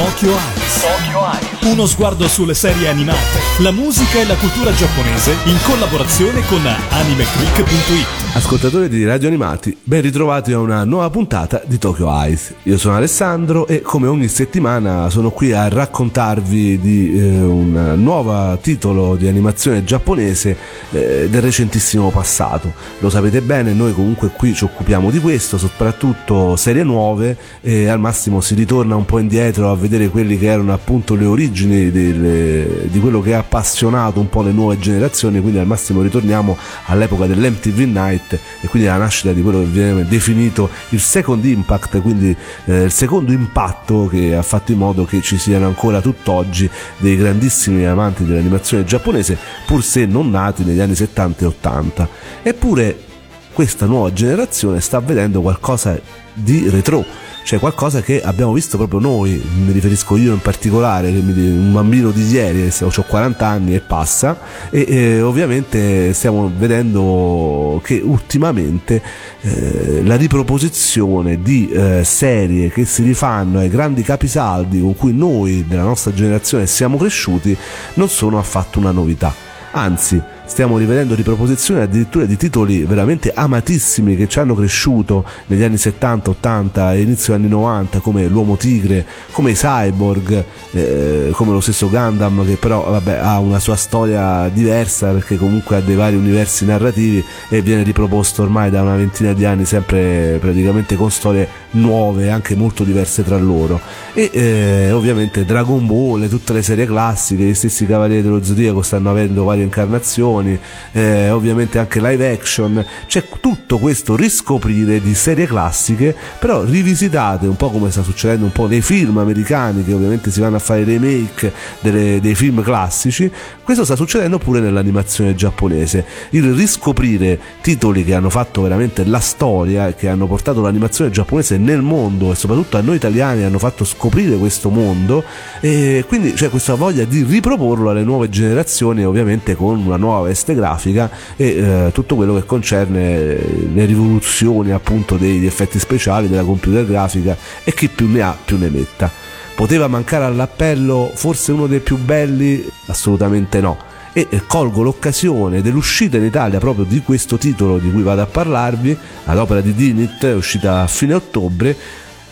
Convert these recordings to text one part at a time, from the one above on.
Tokyo Eyes. Tokyo Eyes. Uno sguardo sulle serie animate, la musica e la cultura giapponese in collaborazione con animeclick.it. Ascoltatori di Radio Animati, ben ritrovati a una nuova puntata di Tokyo Eyes. Io sono Alessandro e come ogni settimana sono qui a raccontarvi di eh, un nuovo titolo di animazione giapponese eh, del recentissimo passato. Lo sapete bene, noi comunque qui ci occupiamo di questo, soprattutto serie nuove e al massimo si ritorna un po' indietro a vedere quelli che erano appunto le origini delle, di quello che ha appassionato un po' le nuove generazioni, quindi al massimo ritorniamo all'epoca dell'MTV Night e quindi alla nascita di quello che viene definito il second impact, quindi eh, il secondo impatto che ha fatto in modo che ci siano ancora tutt'oggi dei grandissimi amanti dell'animazione giapponese, pur se non nati negli anni 70 e 80. Eppure questa nuova generazione sta vedendo qualcosa di retro cioè qualcosa che abbiamo visto proprio noi, mi riferisco io in particolare, un bambino di ieri, ho 40 anni e passa, e eh, ovviamente stiamo vedendo che ultimamente eh, la riproposizione di eh, serie che si rifanno ai grandi capisaldi con cui noi della nostra generazione siamo cresciuti non sono affatto una novità, anzi stiamo rivedendo riproposizioni addirittura di titoli veramente amatissimi che ci hanno cresciuto negli anni 70, 80 e inizio anni 90 come l'Uomo Tigre, come i Cyborg, eh, come lo stesso Gundam che però vabbè, ha una sua storia diversa perché comunque ha dei vari universi narrativi e viene riproposto ormai da una ventina di anni sempre praticamente con storie nuove anche molto diverse tra loro. E eh, ovviamente Dragon Ball, tutte le serie classiche, gli stessi Cavalieri dello Zodiaco stanno avendo varie incarnazioni animazioni, eh, ovviamente anche live action, c'è tutto questo riscoprire di serie classiche, però rivisitate un po' come sta succedendo un po' nei film americani che ovviamente si vanno a fare remake delle, dei film classici, questo sta succedendo pure nell'animazione giapponese. Il riscoprire titoli che hanno fatto veramente la storia, che hanno portato l'animazione giapponese nel mondo e soprattutto a noi italiani hanno fatto scoprire questo mondo e quindi c'è questa voglia di riproporlo alle nuove generazioni ovviamente con una nuova veste grafica e eh, tutto quello che concerne le rivoluzioni appunto degli effetti speciali, della computer grafica e chi più ne ha più ne metta. Poteva mancare all'appello forse uno dei più belli? Assolutamente no e colgo l'occasione dell'uscita in Italia proprio di questo titolo di cui vado a parlarvi, ad di Dinit, uscita a fine ottobre,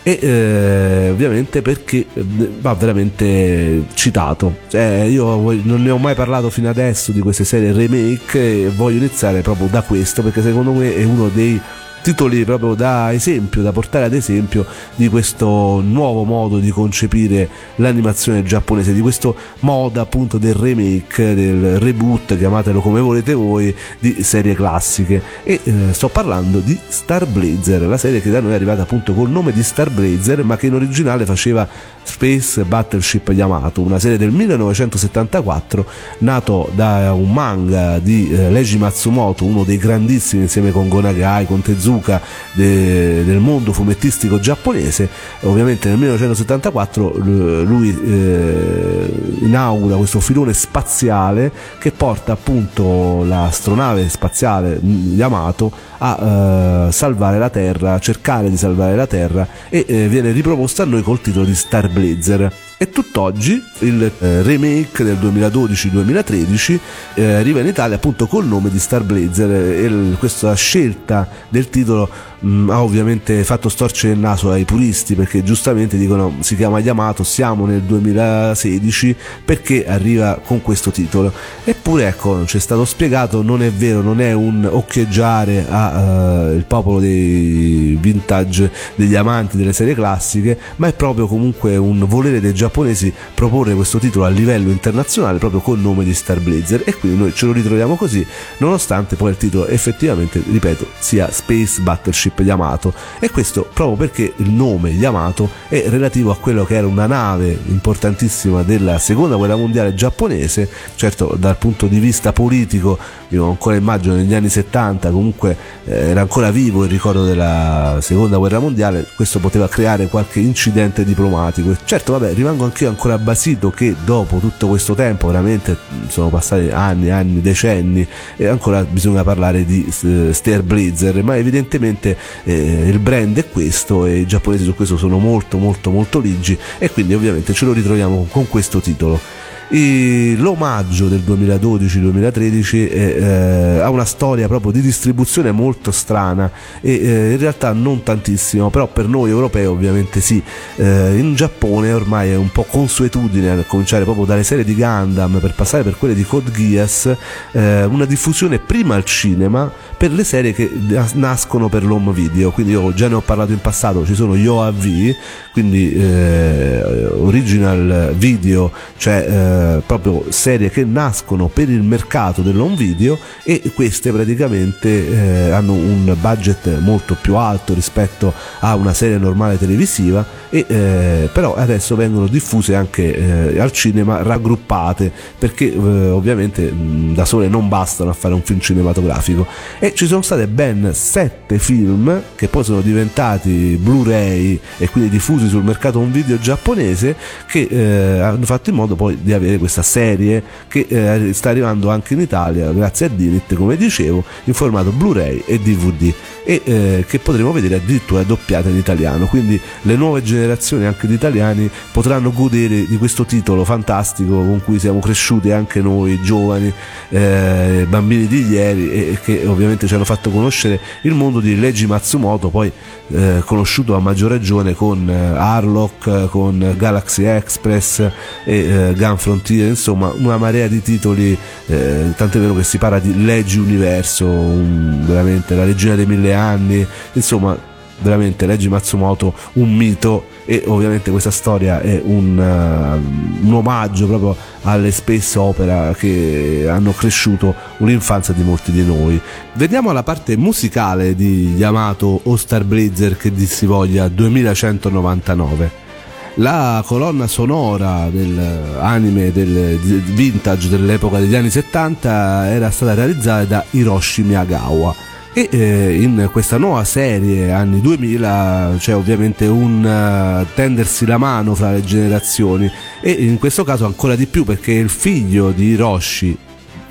e eh, ovviamente perché eh, va veramente citato. Cioè, io non ne ho mai parlato fino adesso di queste serie remake e voglio iniziare proprio da questo perché secondo me è uno dei titoli proprio da esempio, da portare ad esempio di questo nuovo modo di concepire l'animazione giapponese, di questo modo appunto del remake, del reboot, chiamatelo come volete voi, di serie classiche. E eh, sto parlando di Star Blazer, la serie che da noi è arrivata appunto col nome di Star Blazer, ma che in originale faceva Space Battleship Yamato, una serie del 1974 nato da un manga di eh, Leiji Matsumoto, uno dei grandissimi insieme con Gonagai, con Tezuka de, del mondo fumettistico giapponese. Ovviamente nel 1974 lui eh, inaugura questo filone spaziale che porta appunto l'astronave spaziale Yamato a eh, salvare la Terra, a cercare di salvare la Terra e eh, viene riproposta a noi col titolo di Star Blazer e tutt'oggi il eh, remake del 2012-2013 eh, arriva in Italia appunto col nome di Star Blazer e questa scelta del titolo mh, mm, ha ovviamente fatto storcere il naso ai puristi perché giustamente dicono si chiama Yamato, siamo nel 2016 perché arriva con questo titolo? Eppure ecco non c'è stato spiegato non è vero non è un occhieggiare al uh, popolo dei vintage degli amanti delle serie classiche ma è proprio comunque un volere dei giapponesi proporre questo titolo a livello internazionale proprio col nome di Star Blazer. E quindi noi ce lo ritroviamo così nonostante poi il titolo effettivamente ripeto sia Space Battleship Yamato. E questo proprio perché il nome Yamato è relativo a quello che era una nave importantissima della seconda guerra mondiale giapponese. Certo dal punto di vista politico io ancora immagino negli anni 70 comunque eh, era ancora vivo il ricordo della seconda guerra mondiale questo poteva creare qualche incidente diplomatico. Certo vabbè rimango anch'io ancora basito che dopo tutto questo tempo, veramente sono passati anni, anni, decenni, e ancora bisogna parlare di uh, Stair Blazer, ma evidentemente eh, il brand è questo e i giapponesi su questo sono molto molto molto ligi e quindi ovviamente ce lo ritroviamo con questo titolo. E l'omaggio del 2012-2013 eh, ha una storia proprio di distribuzione molto strana e eh, in realtà non tantissimo, però per noi europei ovviamente sì. Eh, in Giappone ormai è un po' consuetudine a cominciare proprio dalle serie di Gundam per passare per quelle di Code Geass, eh, una diffusione prima al cinema per le serie che nascono per l'home video, quindi io già ne ho parlato in passato, ci sono gli OAV, quindi eh, original video, cioè eh, proprio serie che nascono per il mercato dell'home video e queste praticamente eh, hanno un budget molto più alto rispetto a una serie normale televisiva e eh, però adesso vengono diffuse anche eh, al cinema raggruppate perché eh, ovviamente mh, da sole non bastano a fare un film cinematografico. E ci sono state ben sette film che poi sono diventati Blu-ray e quindi diffusi sul mercato un video giapponese che eh, hanno fatto in modo poi di avere questa serie che eh, sta arrivando anche in Italia grazie a Dinit come dicevo in formato Blu-ray e DVD e eh, che potremo vedere addirittura doppiata in italiano. Quindi le nuove generazioni anche di italiani potranno godere di questo titolo fantastico con cui siamo cresciuti anche noi giovani eh, bambini di ieri e che ovviamente ci hanno fatto conoscere il mondo di Leggi Matsumoto, poi eh, conosciuto a maggior ragione con eh, Harlock, con Galaxy Express e eh, Gun Frontier, insomma una marea di titoli, eh, tant'è vero che si parla di Leggi Universo, un, veramente la regina dei mille anni, insomma veramente Leggi Matsumoto un mito e ovviamente questa storia è un, uh, un omaggio proprio alle space opera che hanno cresciuto l'infanzia di molti di noi. Veniamo alla parte musicale di Yamato o Blazer che di si voglia 2199 la colonna sonora dell'anime del vintage dell'epoca degli anni 70 era stata realizzata da Hiroshi Miyagawa e eh, in questa nuova serie anni 2000 c'è ovviamente un uh, tendersi la mano fra le generazioni e in questo caso ancora di più perché il figlio di Hiroshi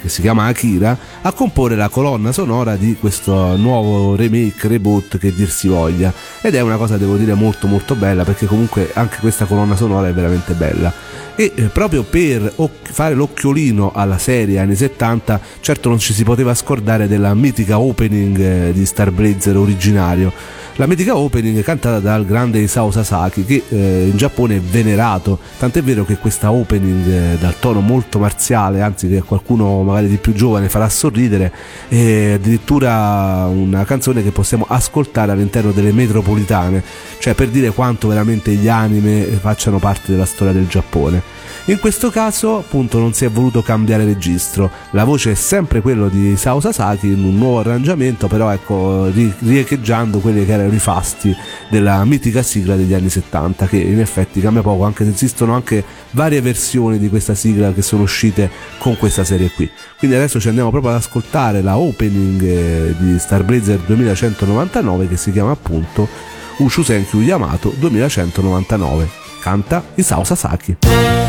che si chiama Akira, a comporre la colonna sonora di questo nuovo remake, reboot che dir si voglia. Ed è una cosa, devo dire, molto molto bella perché comunque anche questa colonna sonora è veramente bella e eh, proprio per fare l'occhiolino alla serie anni 70 certo non ci si poteva scordare della mitica opening eh, di Star Blazer originario. La mitica opening cantata dal grande Isao Sasaki che eh, in Giappone è venerato. Tant'è vero che questa opening dal tono molto marziale anzi che qualcuno magari di più giovane farà sorridere è addirittura una canzone che possiamo ascoltare all'interno delle metropolitane. Cioè per dire quanto veramente gli anime facciano parte della storia del Giappone in questo caso appunto non si è voluto cambiare registro, la voce è sempre quella di Sao Sasaki in un nuovo arrangiamento, però ecco riecheggiando quelli che erano i fasti della mitica sigla degli anni 70 che in effetti cambia poco, anche se esistono anche varie versioni di questa sigla che sono uscite con questa serie qui. Quindi adesso ci andiamo proprio ad ascoltare la opening eh, di Star Blazer 2199 che si chiama appunto Ushusenkyu Yamato 2199. Canta Isao Sasaki.「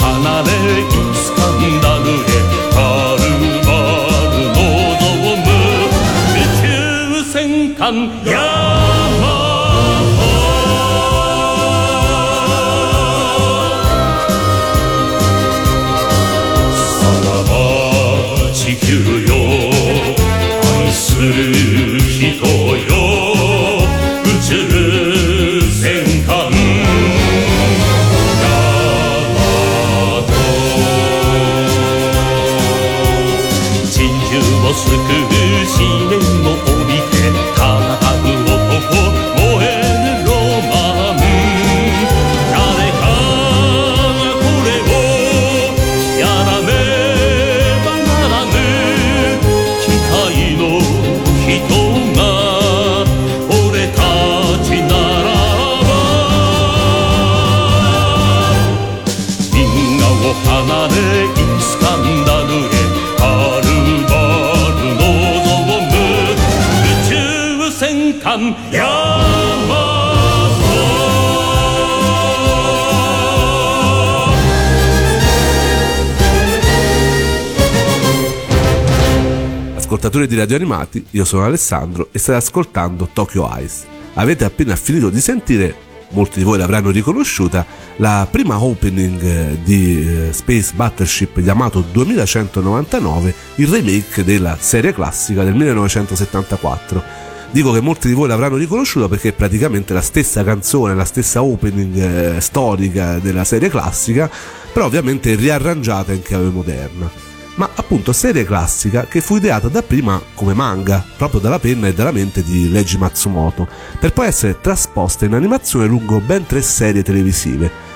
離れいつかなる ascoltatori di Radio Animati, io sono Alessandro e state ascoltando Tokyo Ice. Avete appena finito di sentire, molti di voi l'avranno riconosciuta, la prima opening eh, di eh, Space Battleship Yamato 2199, il remake della serie classica del 1974. Dico che molti di voi l'avranno riconosciuta perché è praticamente la stessa canzone, la stessa opening eh, storica della serie classica, però ovviamente riarrangiata in chiave moderna ma appunto serie classica che fu ideata dapprima come manga, proprio dalla penna e dalla mente di Leiji Matsumoto, per poi essere trasposta in animazione lungo ben tre serie televisive.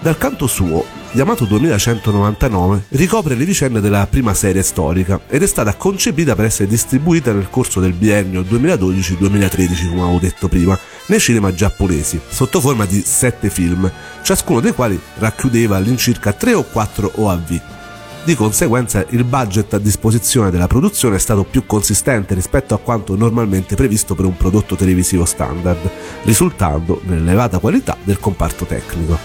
Dal canto suo, Yamato 2199 ricopre le vicende della prima serie storica ed è stata concepita per essere distribuita nel corso del biennio 2012-2013, come avevo detto prima, nei cinema giapponesi, sotto forma di sette film, ciascuno dei quali racchiudeva all'incirca 3 o 4 OAV di conseguenza il budget a disposizione della produzione è stato più consistente rispetto a quanto normalmente previsto per un prodotto televisivo standard, risultando nell'elevata qualità del comparto tecnico.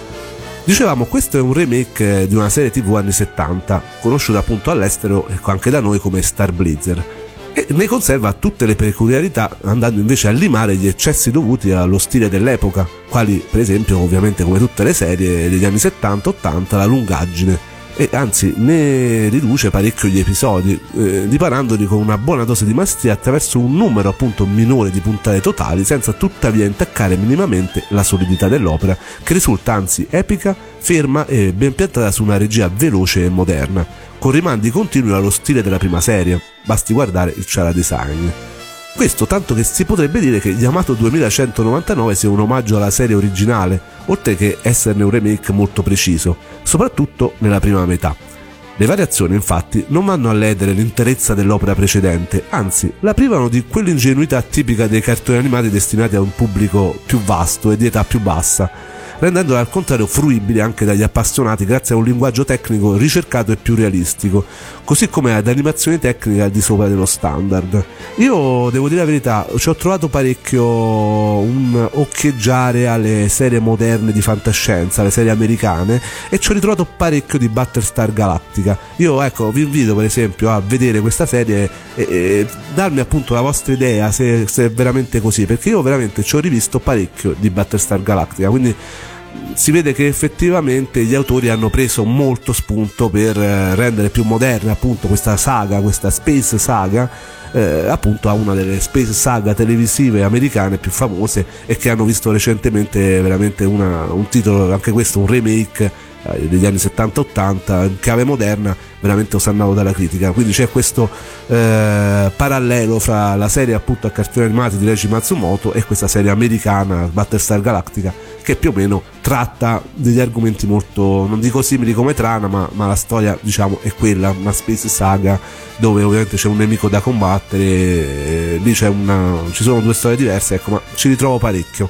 Dicevamo, questo è un remake di una serie TV anni 70, conosciuta appunto all'estero e anche da noi come Star Blazzer, e ne conserva tutte le peculiarità andando invece a limare gli eccessi dovuti allo stile dell'epoca, quali per esempio ovviamente come tutte le serie degli anni 70-80 la lungaggine e anzi ne riduce parecchio gli episodi, eh, riparandoli con una buona dose di maestria attraverso un numero appunto minore di puntate totali, senza tuttavia intaccare minimamente la solidità dell'opera, che risulta anzi epica, ferma e ben piantata su una regia veloce e moderna, con rimandi continui allo stile della prima serie, basti guardare il Chara Design. Questo tanto che si potrebbe dire che Yamato 2199 sia un omaggio alla serie originale, oltre che esserne un remake molto preciso, soprattutto nella prima metà. Le variazioni infatti non vanno a ledere l'interezza dell'opera precedente, anzi la privano di quell'ingenuità tipica dei cartoni animati destinati a un pubblico più vasto e di età più bassa, rendendola al contrario fruibile anche dagli appassionati grazie a un linguaggio tecnico ricercato e più realistico, così come ad animazioni tecniche al di sopra dello standard. Io devo dire la verità, ci ho trovato parecchio un occhieggiare alle serie moderne di fantascienza, alle serie americane, e ci ho ritrovato parecchio di Battlestar Galactica. Io ecco, vi invito per esempio a vedere questa serie e, e darmi appunto la vostra idea se, se è veramente così, perché io veramente ci ho rivisto parecchio di Battlestar Galactica, quindi si vede che effettivamente gli autori hanno preso molto spunto per eh, rendere più moderna appunto questa saga, questa space saga, eh, appunto a una delle space saga televisive americane più famose e che hanno visto recentemente veramente una, un titolo, anche questo un remake eh, degli anni 70-80 in chiave moderna veramente osannato dalla critica quindi c'è questo eh, parallelo fra la serie appunto a cartoni animati di Reggie Matsumoto e questa serie americana Battlestar Galactica che più o meno tratta degli argomenti molto, non dico simili come trama, ma, ma, la storia diciamo è quella, una space saga dove ovviamente c'è un nemico da combattere, eh, lì una, ci sono due storie diverse, ecco, ma ci ritrovo parecchio.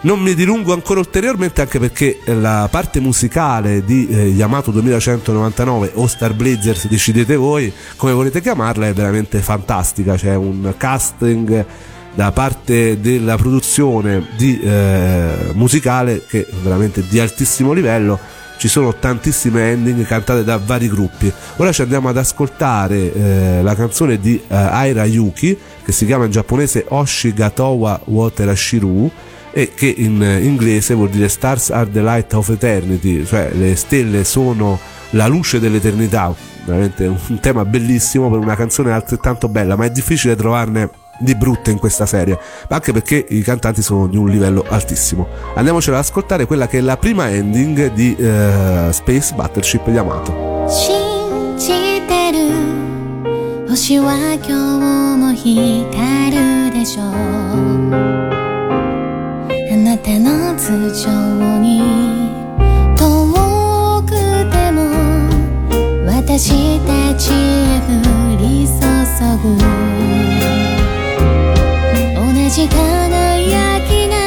Non mi dilungo ancora ulteriormente anche perché la parte musicale di eh, Yamato 2199 o Star Blazers, decidete voi come volete chiamarla, è veramente fantastica, c'è un casting da parte della produzione di, eh, musicale che è veramente di altissimo livello. Ci sono tantissime ending cantate da vari gruppi. Ora ci andiamo ad ascoltare eh, la canzone di eh, Aira Yuki che si chiama in giapponese Oshigatowa Water Ashiru e che in inglese vuol dire Stars are the light of eternity cioè le stelle sono la luce dell'eternità veramente un tema bellissimo per una canzone altrettanto bella ma è difficile trovarne di brutte in questa serie, ma anche perché i cantanti sono di un livello altissimo. Andiamocela ad ascoltare quella che è la prima ending di uh, Space Battleship Yamato. 星は今日も光るでしょう 照らず情に遠くても私たちへ降り注ぐ。同じ輝きが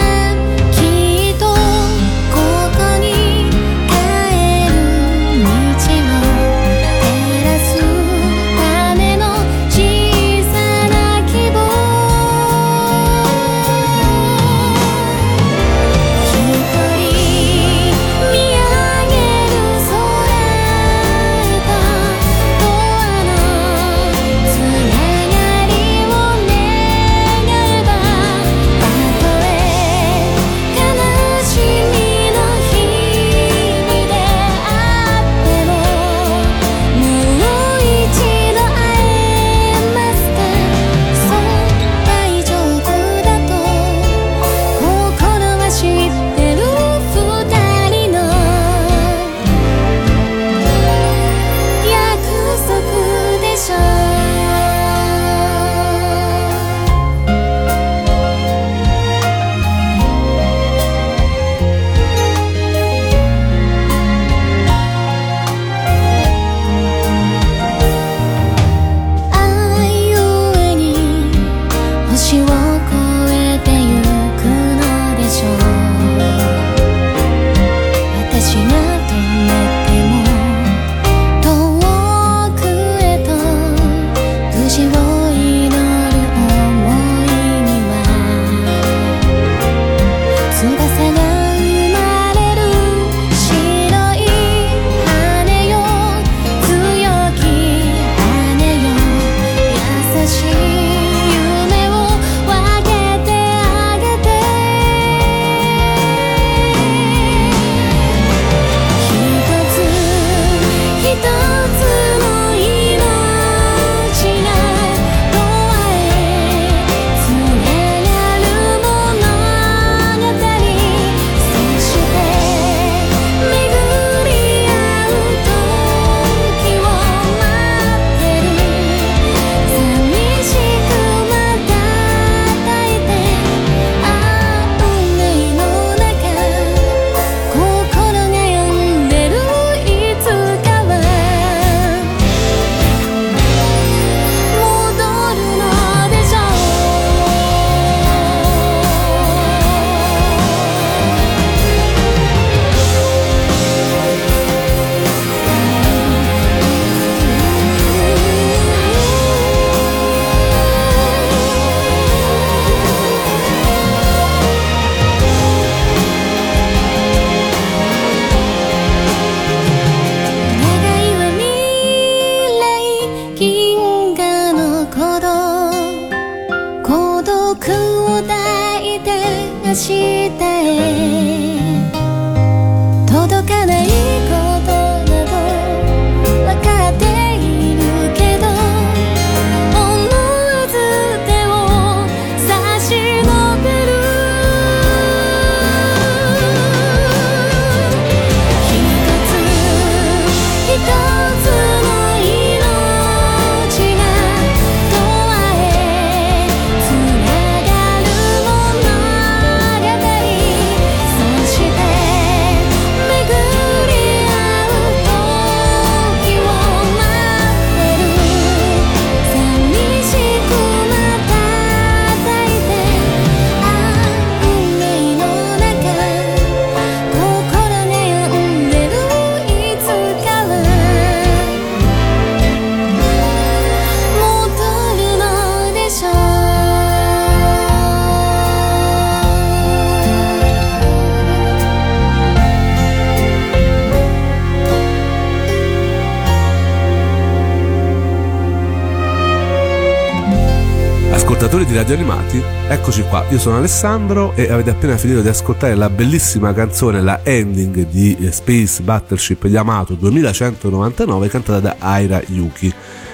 Radio Animati, eccoci qua, io sono Alessandro e avete appena finito di ascoltare la bellissima canzone, la ending di eh, Space Battleship Yamato 2199 cantata da Aira Yuki.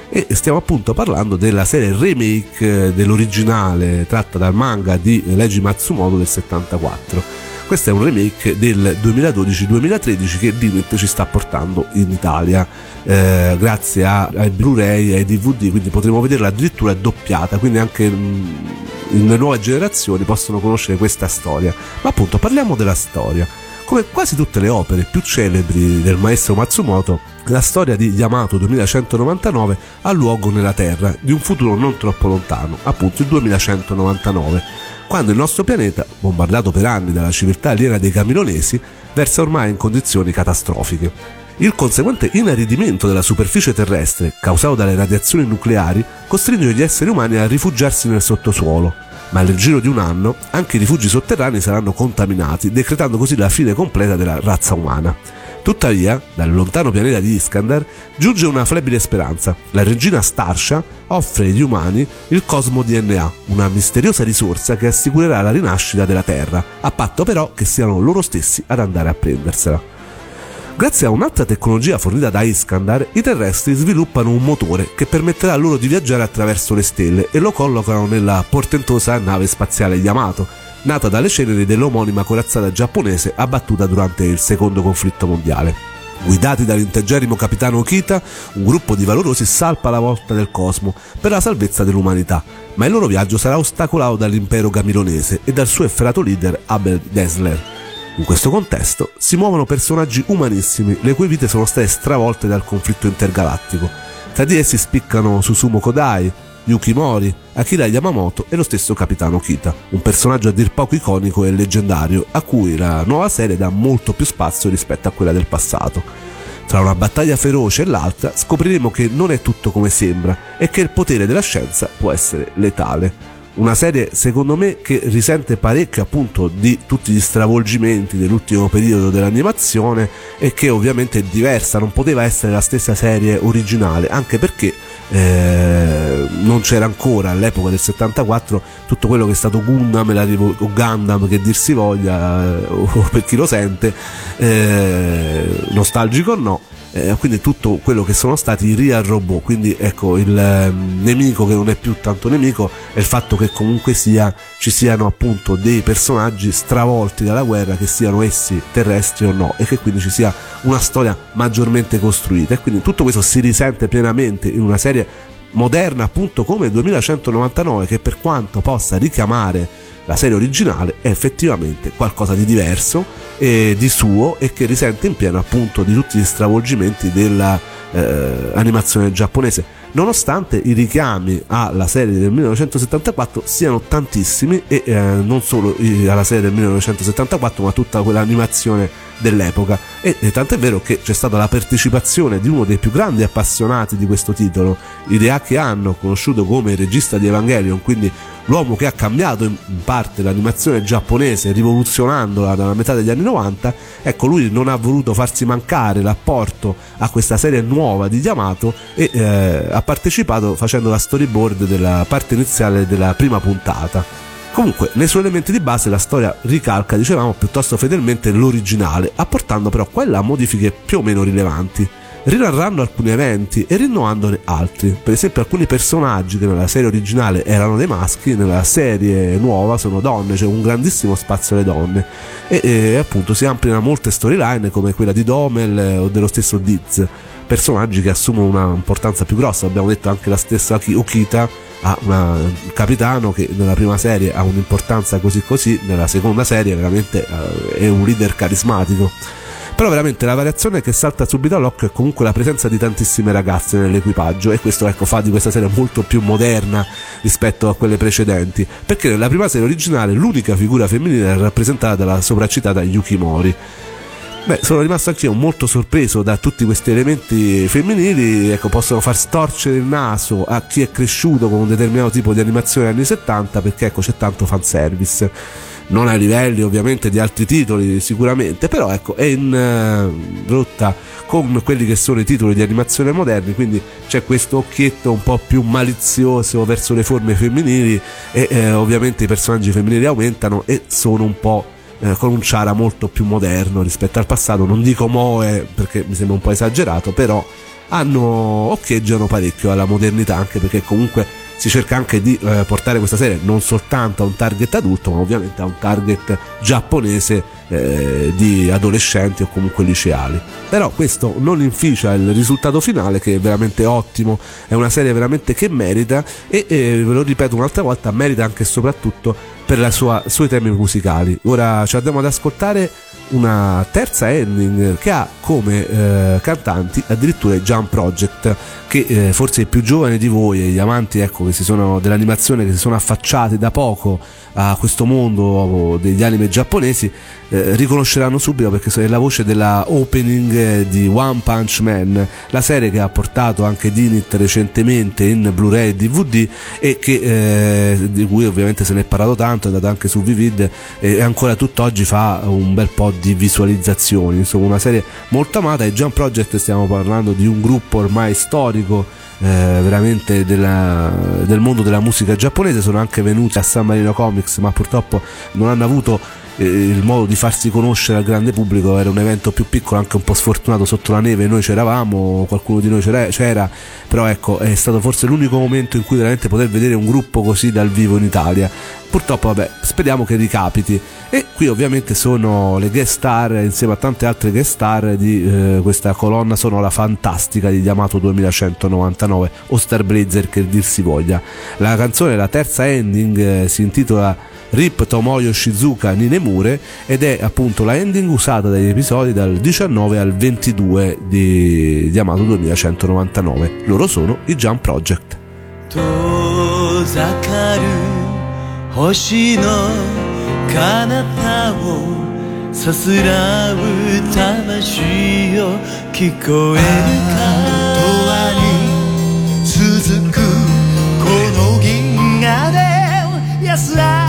E stiamo appunto parlando della serie remake eh, dell'originale tratta dal manga di Leiji Matsumoto del 74 questo è un remake del 2012-2013 che Dimit ci sta portando in Italia eh, grazie a, ai Blu-ray e ai DVD, quindi potremo vederla addirittura doppiata, quindi anche mh, mm, le nuove generazioni possono conoscere questa storia. Ma appunto parliamo della storia. Come quasi tutte le opere più celebri del maestro Matsumoto, la storia di Yamato 2199 ha luogo nella Terra di un futuro non troppo lontano, appunto il 2199 quando il nostro pianeta, bombardato per anni dalla civiltà aliena dei camilonesi, versa ormai in condizioni catastrofiche. Il conseguente inaridimento della superficie terrestre, causato dalle radiazioni nucleari, costringe gli esseri umani a rifugiarsi nel sottosuolo, ma nel giro di un anno anche i rifugi sotterranei saranno contaminati, decretando così la fine completa della razza umana. Tuttavia, dal lontano pianeta di Iskandar giunge una flebile speranza. La regina Starsha offre agli umani il Cosmo DNA, una misteriosa risorsa che assicurerà la rinascita della Terra, a patto però che siano loro stessi ad andare a prendersela. Grazie a un'altra tecnologia fornita da Iskandar, i terrestri sviluppano un motore che permetterà loro di viaggiare attraverso le stelle e lo collocano nella portentosa nave spaziale Yamato, nata dalle ceneri dell'omonima corazzata giapponese abbattuta durante il secondo conflitto mondiale. Guidati dall'integerrimo capitano Okita, un gruppo di valorosi salpa la volta del cosmo per la salvezza dell'umanità, ma il loro viaggio sarà ostacolato dall'impero gamilonese e dal suo efferato leader Abel Dessler. In questo contesto si muovono personaggi umanissimi, le cui vite sono state stravolte dal conflitto intergalattico. Tra di essi spiccano Susumu Kodai, Yukimori, Akira Yamamoto e lo stesso Capitano Kita, un personaggio a dir poco iconico e leggendario, a cui la nuova serie dà molto più spazio rispetto a quella del passato. Tra una battaglia feroce e l'altra scopriremo che non è tutto come sembra e che il potere della scienza può essere letale. Una serie secondo me che risente parecchio appunto di tutti gli stravolgimenti dell'ultimo periodo dell'animazione e che ovviamente è diversa, non poteva essere la stessa serie originale, anche perché eh, non c'era ancora all'epoca del 74 tutto quello che è stato Gundam o Gundam che dir si voglia eh, o per chi lo sente eh, nostalgico o no eh, quindi tutto quello che sono stati i real robot quindi ecco il eh, nemico che non è più tanto nemico è il fatto che comunque sia ci siano appunto dei personaggi stravolti dalla guerra che siano essi terrestri o no e che quindi ci sia una storia maggiormente costruita. E quindi tutto questo si risente pienamente in una serie moderna appunto come 2199 che per quanto possa richiamare la serie originale è effettivamente qualcosa di diverso e di suo e che risente in pieno appunto di tutti gli stravolgimenti dell'animazione eh, giapponese. Nonostante i richiami alla serie del 1974 siano tantissimi e eh, non solo alla serie del 1974 ma tutta quell'animazione dell'epoca e, tant'è vero che c'è stata la partecipazione di uno dei più grandi appassionati di questo titolo, Hideaki Anno, conosciuto come regista di Evangelion, quindi l'uomo che ha cambiato in parte l'animazione giapponese rivoluzionandola dalla metà degli anni 90, ecco lui non ha voluto farsi mancare l'apporto a questa serie nuova di Yamato e eh, ha partecipato facendo la storyboard della parte iniziale della prima puntata. Comunque, nei suoi elementi di base la storia ricalca, dicevamo, piuttosto fedelmente l'originale, apportando però quella a modifiche più o meno rilevanti rinarrando alcuni eventi e rinnovandone altri. Per esempio, alcuni personaggi che nella serie originale erano dei maschi, nella serie nuova sono donne, c'è un grandissimo spazio alle donne. E, e appunto si ampliano molte storyline come quella di Domel eh, o dello stesso Diz, personaggi che assumono una importanza più grossa. Abbiamo detto anche la stessa Okita ha un capitano che nella prima serie ha un'importanza così così, nella seconda serie veramente uh, è un leader carismatico. Però veramente la variazione che salta subito all'occhio è comunque la presenza di tantissime ragazze nell'equipaggio e questo ecco, fa di questa serie molto più moderna rispetto a quelle precedenti, perché nella prima serie originale l'unica figura femminile era rappresentata dalla sopracitata Yukimori. Beh, sono rimasto anch'io molto sorpreso da tutti questi elementi femminili, ecco, possono far storcere il naso a chi è cresciuto con un determinato tipo di animazione anni 70 perché ecco c'è tanto fanservice. non ai livelli ovviamente di altri titoli sicuramente, però ecco è in uh, rotta con quelli che sono i titoli di animazione moderni, quindi c'è questo occhietto un po' più malizioso verso le forme femminili e eh, ovviamente i personaggi femminili aumentano e sono un po' eh, con un Chara molto più moderno rispetto al passato, non dico Moe perché mi sembra un po' esagerato, però hanno occhieggiano parecchio alla modernità anche perché comunque si cerca anche di eh, portare questa serie non soltanto a un target adulto ma ovviamente a un target giapponese eh, di adolescenti o comunque liceali. Però questo non inficia il risultato finale che è veramente ottimo è una serie veramente che merita e eh, ve lo ripeto un'altra volta merita anche e soprattutto per i suoi temi musicali. Ora ci andiamo ad ascoltare una terza ending che ha come eh, cantanti addirittura Jump Project che eh, forse i più giovani di voi e gli amanti ecco, sono, dell'animazione che si sono affacciati da poco a questo mondo degli anime giapponesi eh, riconosceranno subito perché è la voce della opening di One Punch Man, la serie che ha portato anche Dinit recentemente in Blu-ray e DVD e che, eh, di cui ovviamente se ne è parlato tanto, è andato anche su Vivid e ancora tutt'oggi fa un bel po' di visualizzazioni, insomma una serie molto amata e Jump Project stiamo parlando di un gruppo ormai storico eh, veramente della, del mondo della musica giapponese. Sono anche venuti a San Marino Comics ma purtroppo non hanno avuto eh, il modo di farsi conoscere al grande pubblico era un evento più piccolo anche un po' sfortunato sotto la neve. Noi c'eravamo qualcuno di noi c'era, c'era però ecco è stato forse l'unico momento in cui veramente poter vedere un gruppo così dal vivo in Italia. Purtroppo vabbè speriamo che ricapiti. E qui ovviamente sono le guest star insieme a tante altre guest star di eh, questa colonna sonora fantastica di Yamato 2199 o Star Blazer che dir si voglia. La canzone la terza ending eh, si intitola Rip Tomoyo Shizuka Ninemure ed è appunto la ending usata dagli episodi dal 19 al 22 di Yamato 2199 loro sono i Jump Project 星の彼方をさすらう魂よ聞こえるか永遠に続くこの銀河で安ら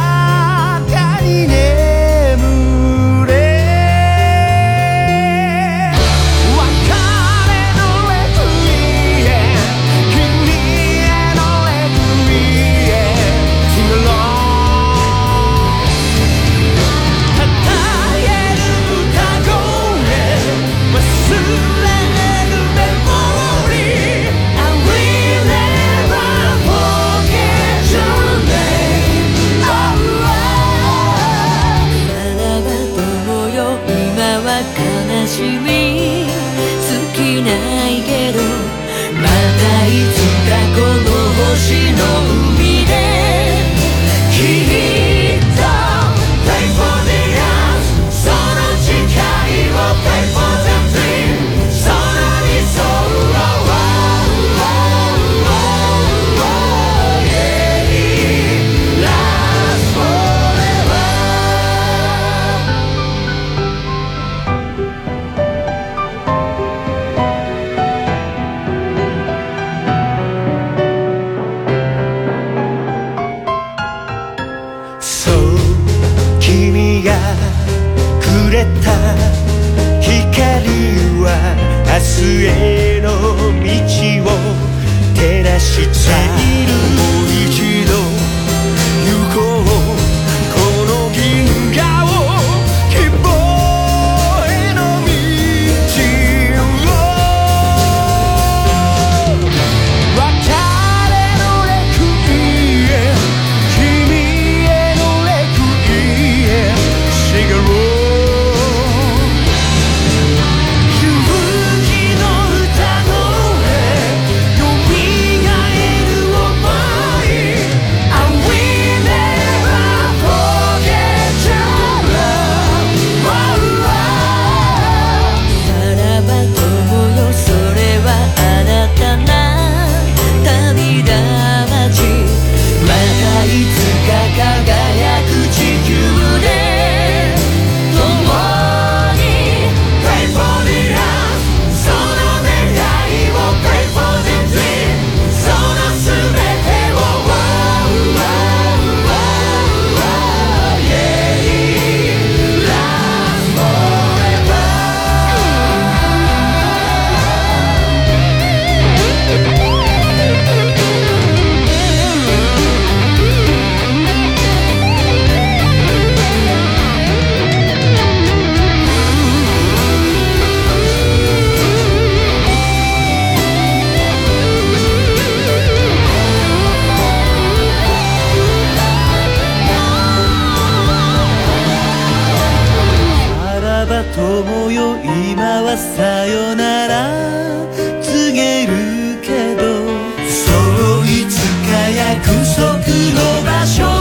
ば友よ今はさよなら。告げるけど。そういつか約束の場所。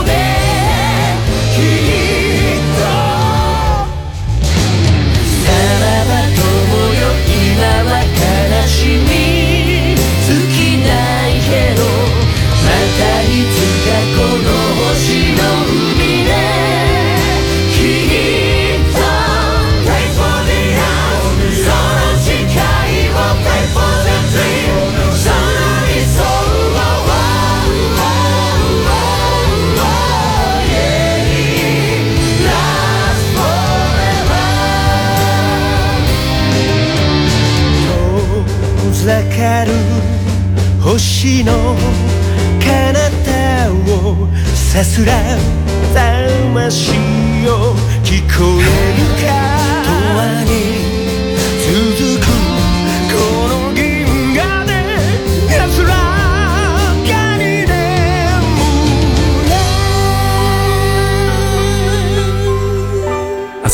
星の彼方をさすらう魂を聞こえるか永遠に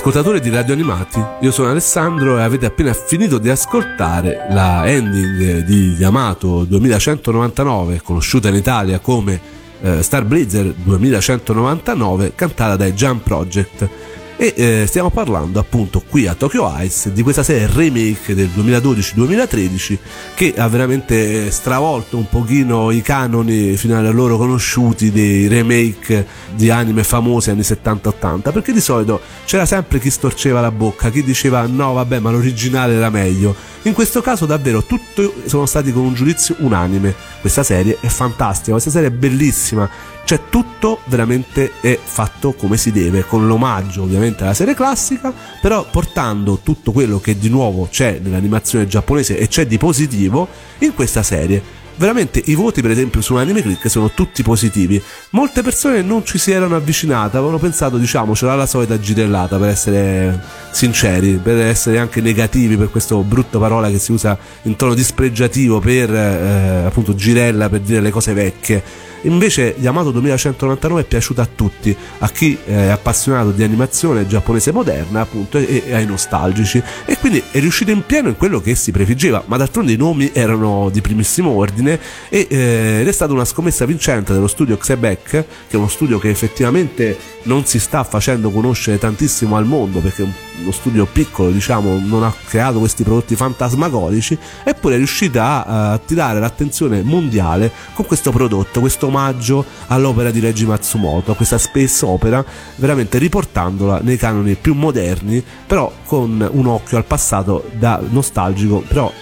Ascoltatori di Radio Animati, io sono Alessandro e avete appena finito di ascoltare la ending di Yamato 2199, conosciuta in Italia come eh, Star Blazer 2199, cantata dai Jump Project. E eh, stiamo parlando appunto qui a Tokyo Ice di questa serie remake del 2012-2013 che ha veramente stravolto un pochino i canoni fino a loro conosciuti dei remake di anime famose anni 70-80 perché di solito c'era sempre chi storceva la bocca, chi diceva no vabbè ma l'originale era meglio in questo caso davvero tutti sono stati con un giudizio unanime. Questa serie è fantastica, questa serie è bellissima cioè tutto veramente è fatto come si deve con l'omaggio ovviamente alla serie classica però portando tutto quello che di nuovo c'è nell'animazione giapponese e c'è di positivo in questa serie. Veramente i voti per esempio su Anime Click sono tutti positivi. Molte persone non ci si erano avvicinate avevano pensato diciamo c'era la solita girellata per essere sinceri per essere anche negativi per questa brutta parola che si usa in tono dispregiativo per eh, appunto girella per dire le cose vecchie Invece Yamato 2199 è piaciuto a tutti, a chi è appassionato di animazione giapponese moderna appunto e ai nostalgici. E quindi è riuscito in pieno in quello che si prefiggeva, ma d'altronde i nomi erano di primissimo ordine e, eh, ed è stata una scommessa vincente dello studio Xebec, che è uno studio che effettivamente non si sta facendo conoscere tantissimo al mondo perché uno studio piccolo diciamo non ha creato questi prodotti fantasmagorici eppure è riuscita a attirare l'attenzione mondiale con questo prodotto questo omaggio all'opera di Reggie Matsumoto a questa space opera veramente riportandola nei canoni più moderni però con un occhio al passato da nostalgico però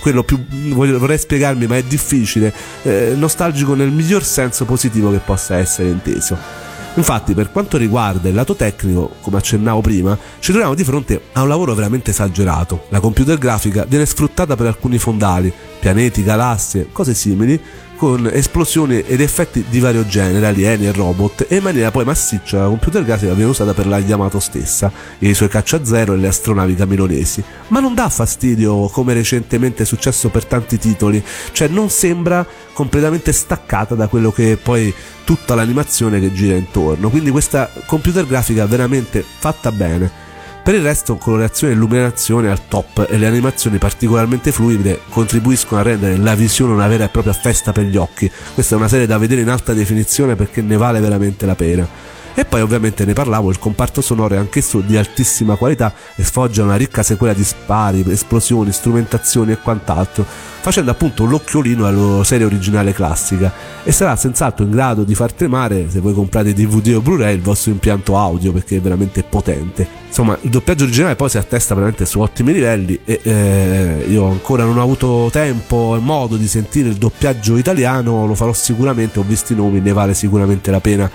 quello più vorrei spiegarmi ma è difficile eh, nostalgico nel miglior senso positivo che possa essere inteso Infatti, per quanto riguarda il lato tecnico, come accennavo prima, ci troviamo di fronte a un lavoro veramente esagerato. La computer grafica viene sfruttata per alcuni fondali, pianeti, galassie, cose simili, con esplosioni ed effetti di vario genere, alieni e robot, e in maniera poi massiccia la computer grafica viene usata per la Yamato stessa, i suoi cacciazero e le astronavi camilonesi. Ma non dà fastidio come recentemente è successo per tanti titoli, cioè non sembra completamente staccata da quello che è poi tutta l'animazione che gira intorno. Quindi questa computer grafica veramente fatta bene. Per il resto, colorazione e illuminazione al top e le animazioni particolarmente fluide contribuiscono a rendere la visione una vera e propria festa per gli occhi. Questa è una serie da vedere in alta definizione perché ne vale veramente la pena. E poi ovviamente ne parlavo, il comparto sonoro è anch'esso di altissima qualità e sfoggia una ricca sequela di spari, esplosioni, strumentazioni e quant'altro, facendo appunto l'occhiolino alla serie originale classica e sarà senz'altro in grado di far tremare, se voi comprate DVD o Blu-ray, il vostro impianto audio perché è veramente potente. Insomma, il doppiaggio originale poi si attesta veramente su ottimi livelli e eh, io ancora non ho avuto tempo e modo di sentire il doppiaggio italiano, lo farò sicuramente, ho visto i nomi, ne vale sicuramente la pena.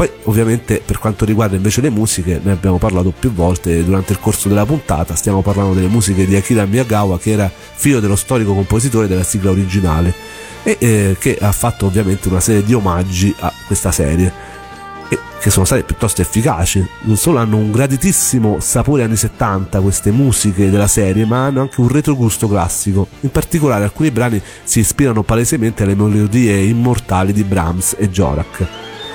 Poi ovviamente per quanto riguarda invece le musiche, ne abbiamo parlato più volte durante il corso della puntata, stiamo parlando delle musiche di Akira Miyagawa che era figlio dello storico compositore della sigla originale e eh, che ha fatto ovviamente una serie di omaggi a questa serie che sono state piuttosto efficaci. Non solo hanno un graditissimo sapore anni 70 queste musiche della serie, ma hanno anche un retrogusto classico. In particolare alcuni brani si ispirano palesemente alle melodie immortali di Brahms e Jorak.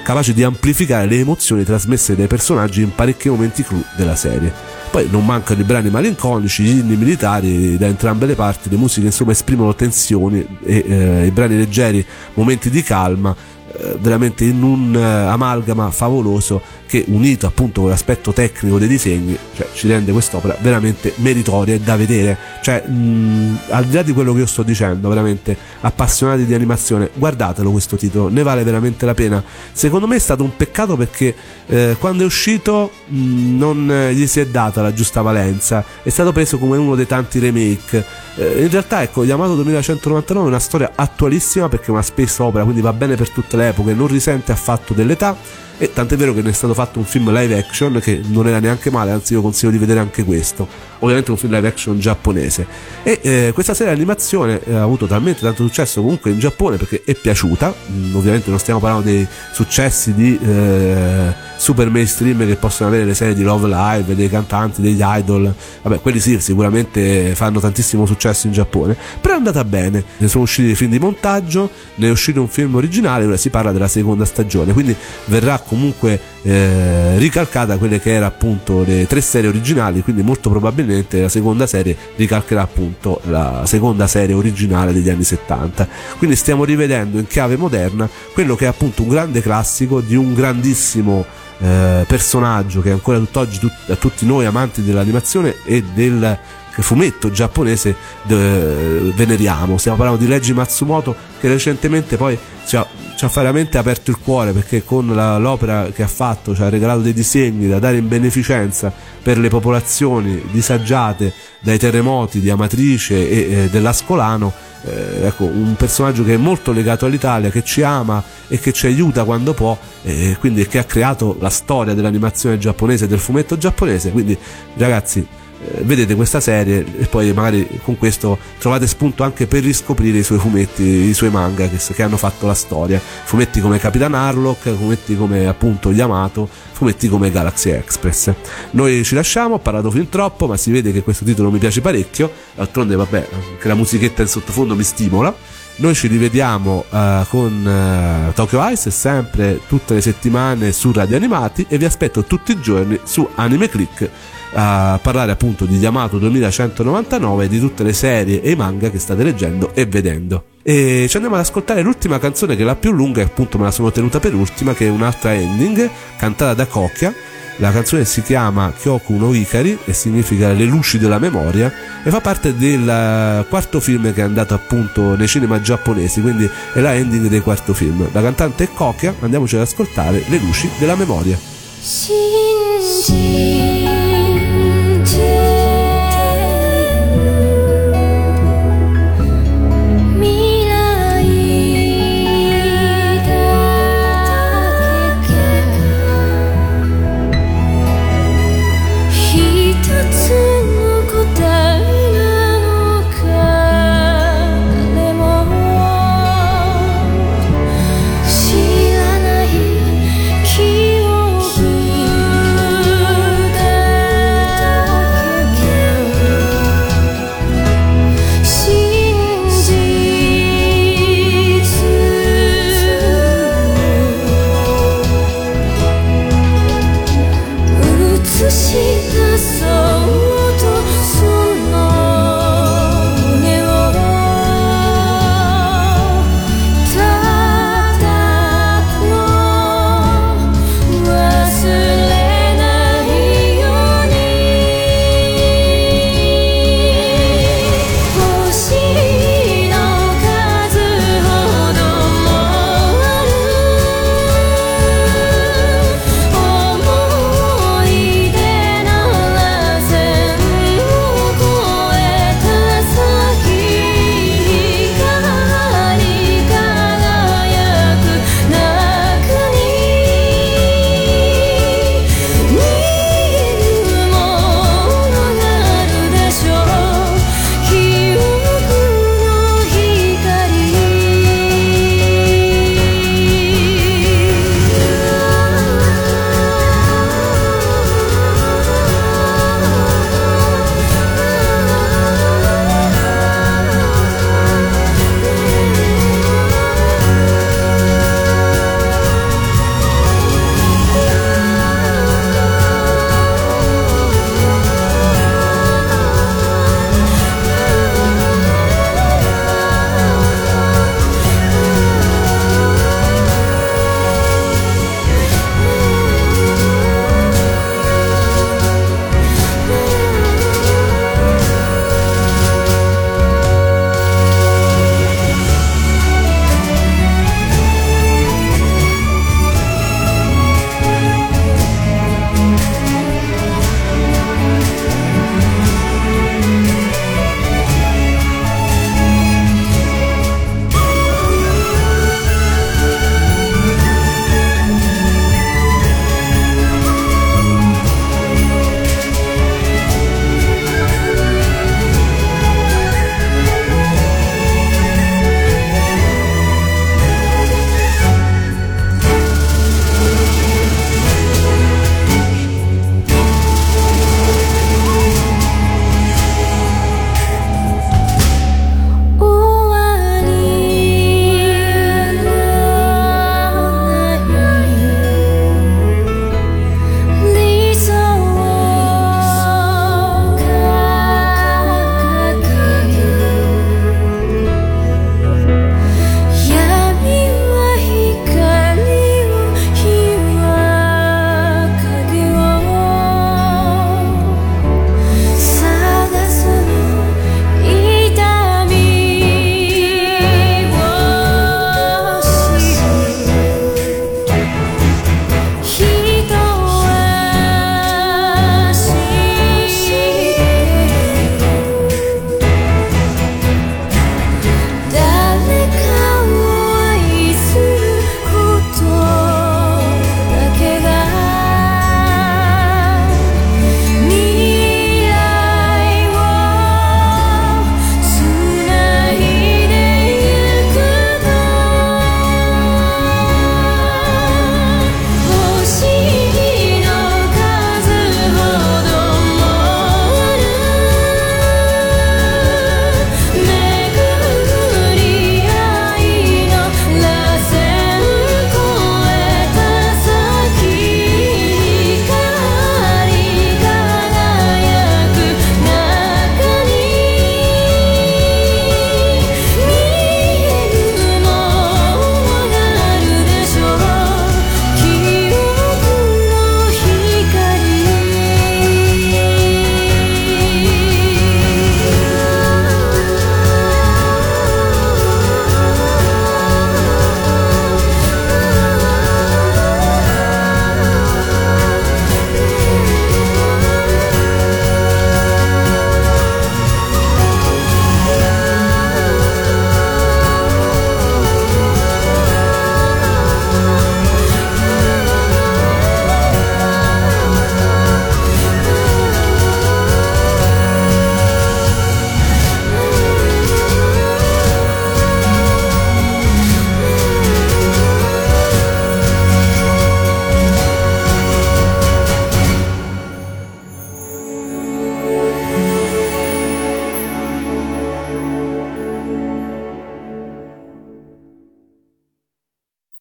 Capaci di amplificare le emozioni trasmesse dai personaggi in parecchi momenti clou della serie. Poi non mancano i brani malinconici, gli inni militari da entrambe le parti, le musiche insomma esprimono tensioni e eh, i brani leggeri, momenti di calma eh, veramente in un uh, amalgama favoloso che unito appunto con l'aspetto tecnico dei disegni cioè, ci rende quest'opera veramente meritoria e da vedere. Cioè mh, al di là di quello che io sto dicendo veramente appassionati di animazione guardatelo questo titolo ne vale veramente la pena. Secondo me è stato un peccato perché eh, quando è uscito mh, non gli si è data la giusta valenza. È stato preso come uno dei tanti remake. Eh, in realtà ecco Yamato 2199 è una storia attualissima perché è una space opera quindi va bene per tutte le epoche non risente affatto dell'età e tant'è vero che ne è stato fatto un film live action che non era neanche male, anzi io consiglio di vedere anche questo. Ovviamente un film live action giapponese. E eh, questa serie di animazione eh, ha avuto talmente tanto successo comunque in Giappone perché è piaciuta. Mm, ovviamente non stiamo parlando dei successi di eh, super mainstream che possono avere le serie di Love Live, dei cantanti, degli idol. Vabbè, quelli sì, sicuramente fanno tantissimo successo in Giappone. Però è andata bene. Ne sono usciti dei film di montaggio, ne è uscito un film originale, ora si parla della seconda stagione. Quindi verrà comunque eh, ricalcata quelle che erano appunto le tre serie originali, quindi molto probabilmente la seconda serie ricalcherà appunto la seconda serie originale degli anni 70. Quindi stiamo rivedendo in chiave moderna quello che è appunto un grande classico di un grandissimo eh, personaggio che ancora tutt'oggi tut- a tutti noi amanti dell'animazione e del fumetto giapponese de- veneriamo. Stiamo parlando di Reggie Matsumoto che recentemente poi ci ha, ci ha veramente aperto il cuore perché con la, l'opera che ha fatto ci ha regalato dei disegni da dare in beneficenza per le popolazioni disagiate dai terremoti di Amatrice e eh, dell'Ascolano. Eh, ecco, un personaggio che è molto legato all'Italia, che ci ama e che ci aiuta quando può, e quindi che ha creato la storia dell'animazione giapponese del fumetto giapponese. Quindi, ragazzi, eh, vedete questa serie e poi magari con questo trovate spunto anche per riscoprire i suoi fumetti, i suoi manga che, che hanno fatto la storia. Fumetti come Capitan Harlock, fumetti come appunto Yamato, fumetti come Galaxy Express. Noi ci lasciamo, ho parlato fin troppo, ma si vede che questo titolo mi piace parecchio. D'altronde, vabbè, anche la musichetta in sottofondo mi stimola. Noi ci rivediamo uh, con uh, Tokyo Ice sempre tutte le settimane su Radio Animati e vi aspetto tutti i giorni su Anime Click a parlare appunto di Yamato 2199 e di tutte le serie e i manga che state leggendo e vedendo. E ci andiamo ad ascoltare l'ultima canzone che è la più lunga e appunto me la sono tenuta per ultima che è un'altra ending cantata da Kokia la canzone si chiama Kyoku no Ikari e significa le luci della memoria e fa parte del quarto film che è andato appunto nei cinema giapponesi, quindi è la ending del quarto film. La cantante è Kokia, andiamoci ad ascoltare Le luci della memoria. 信じ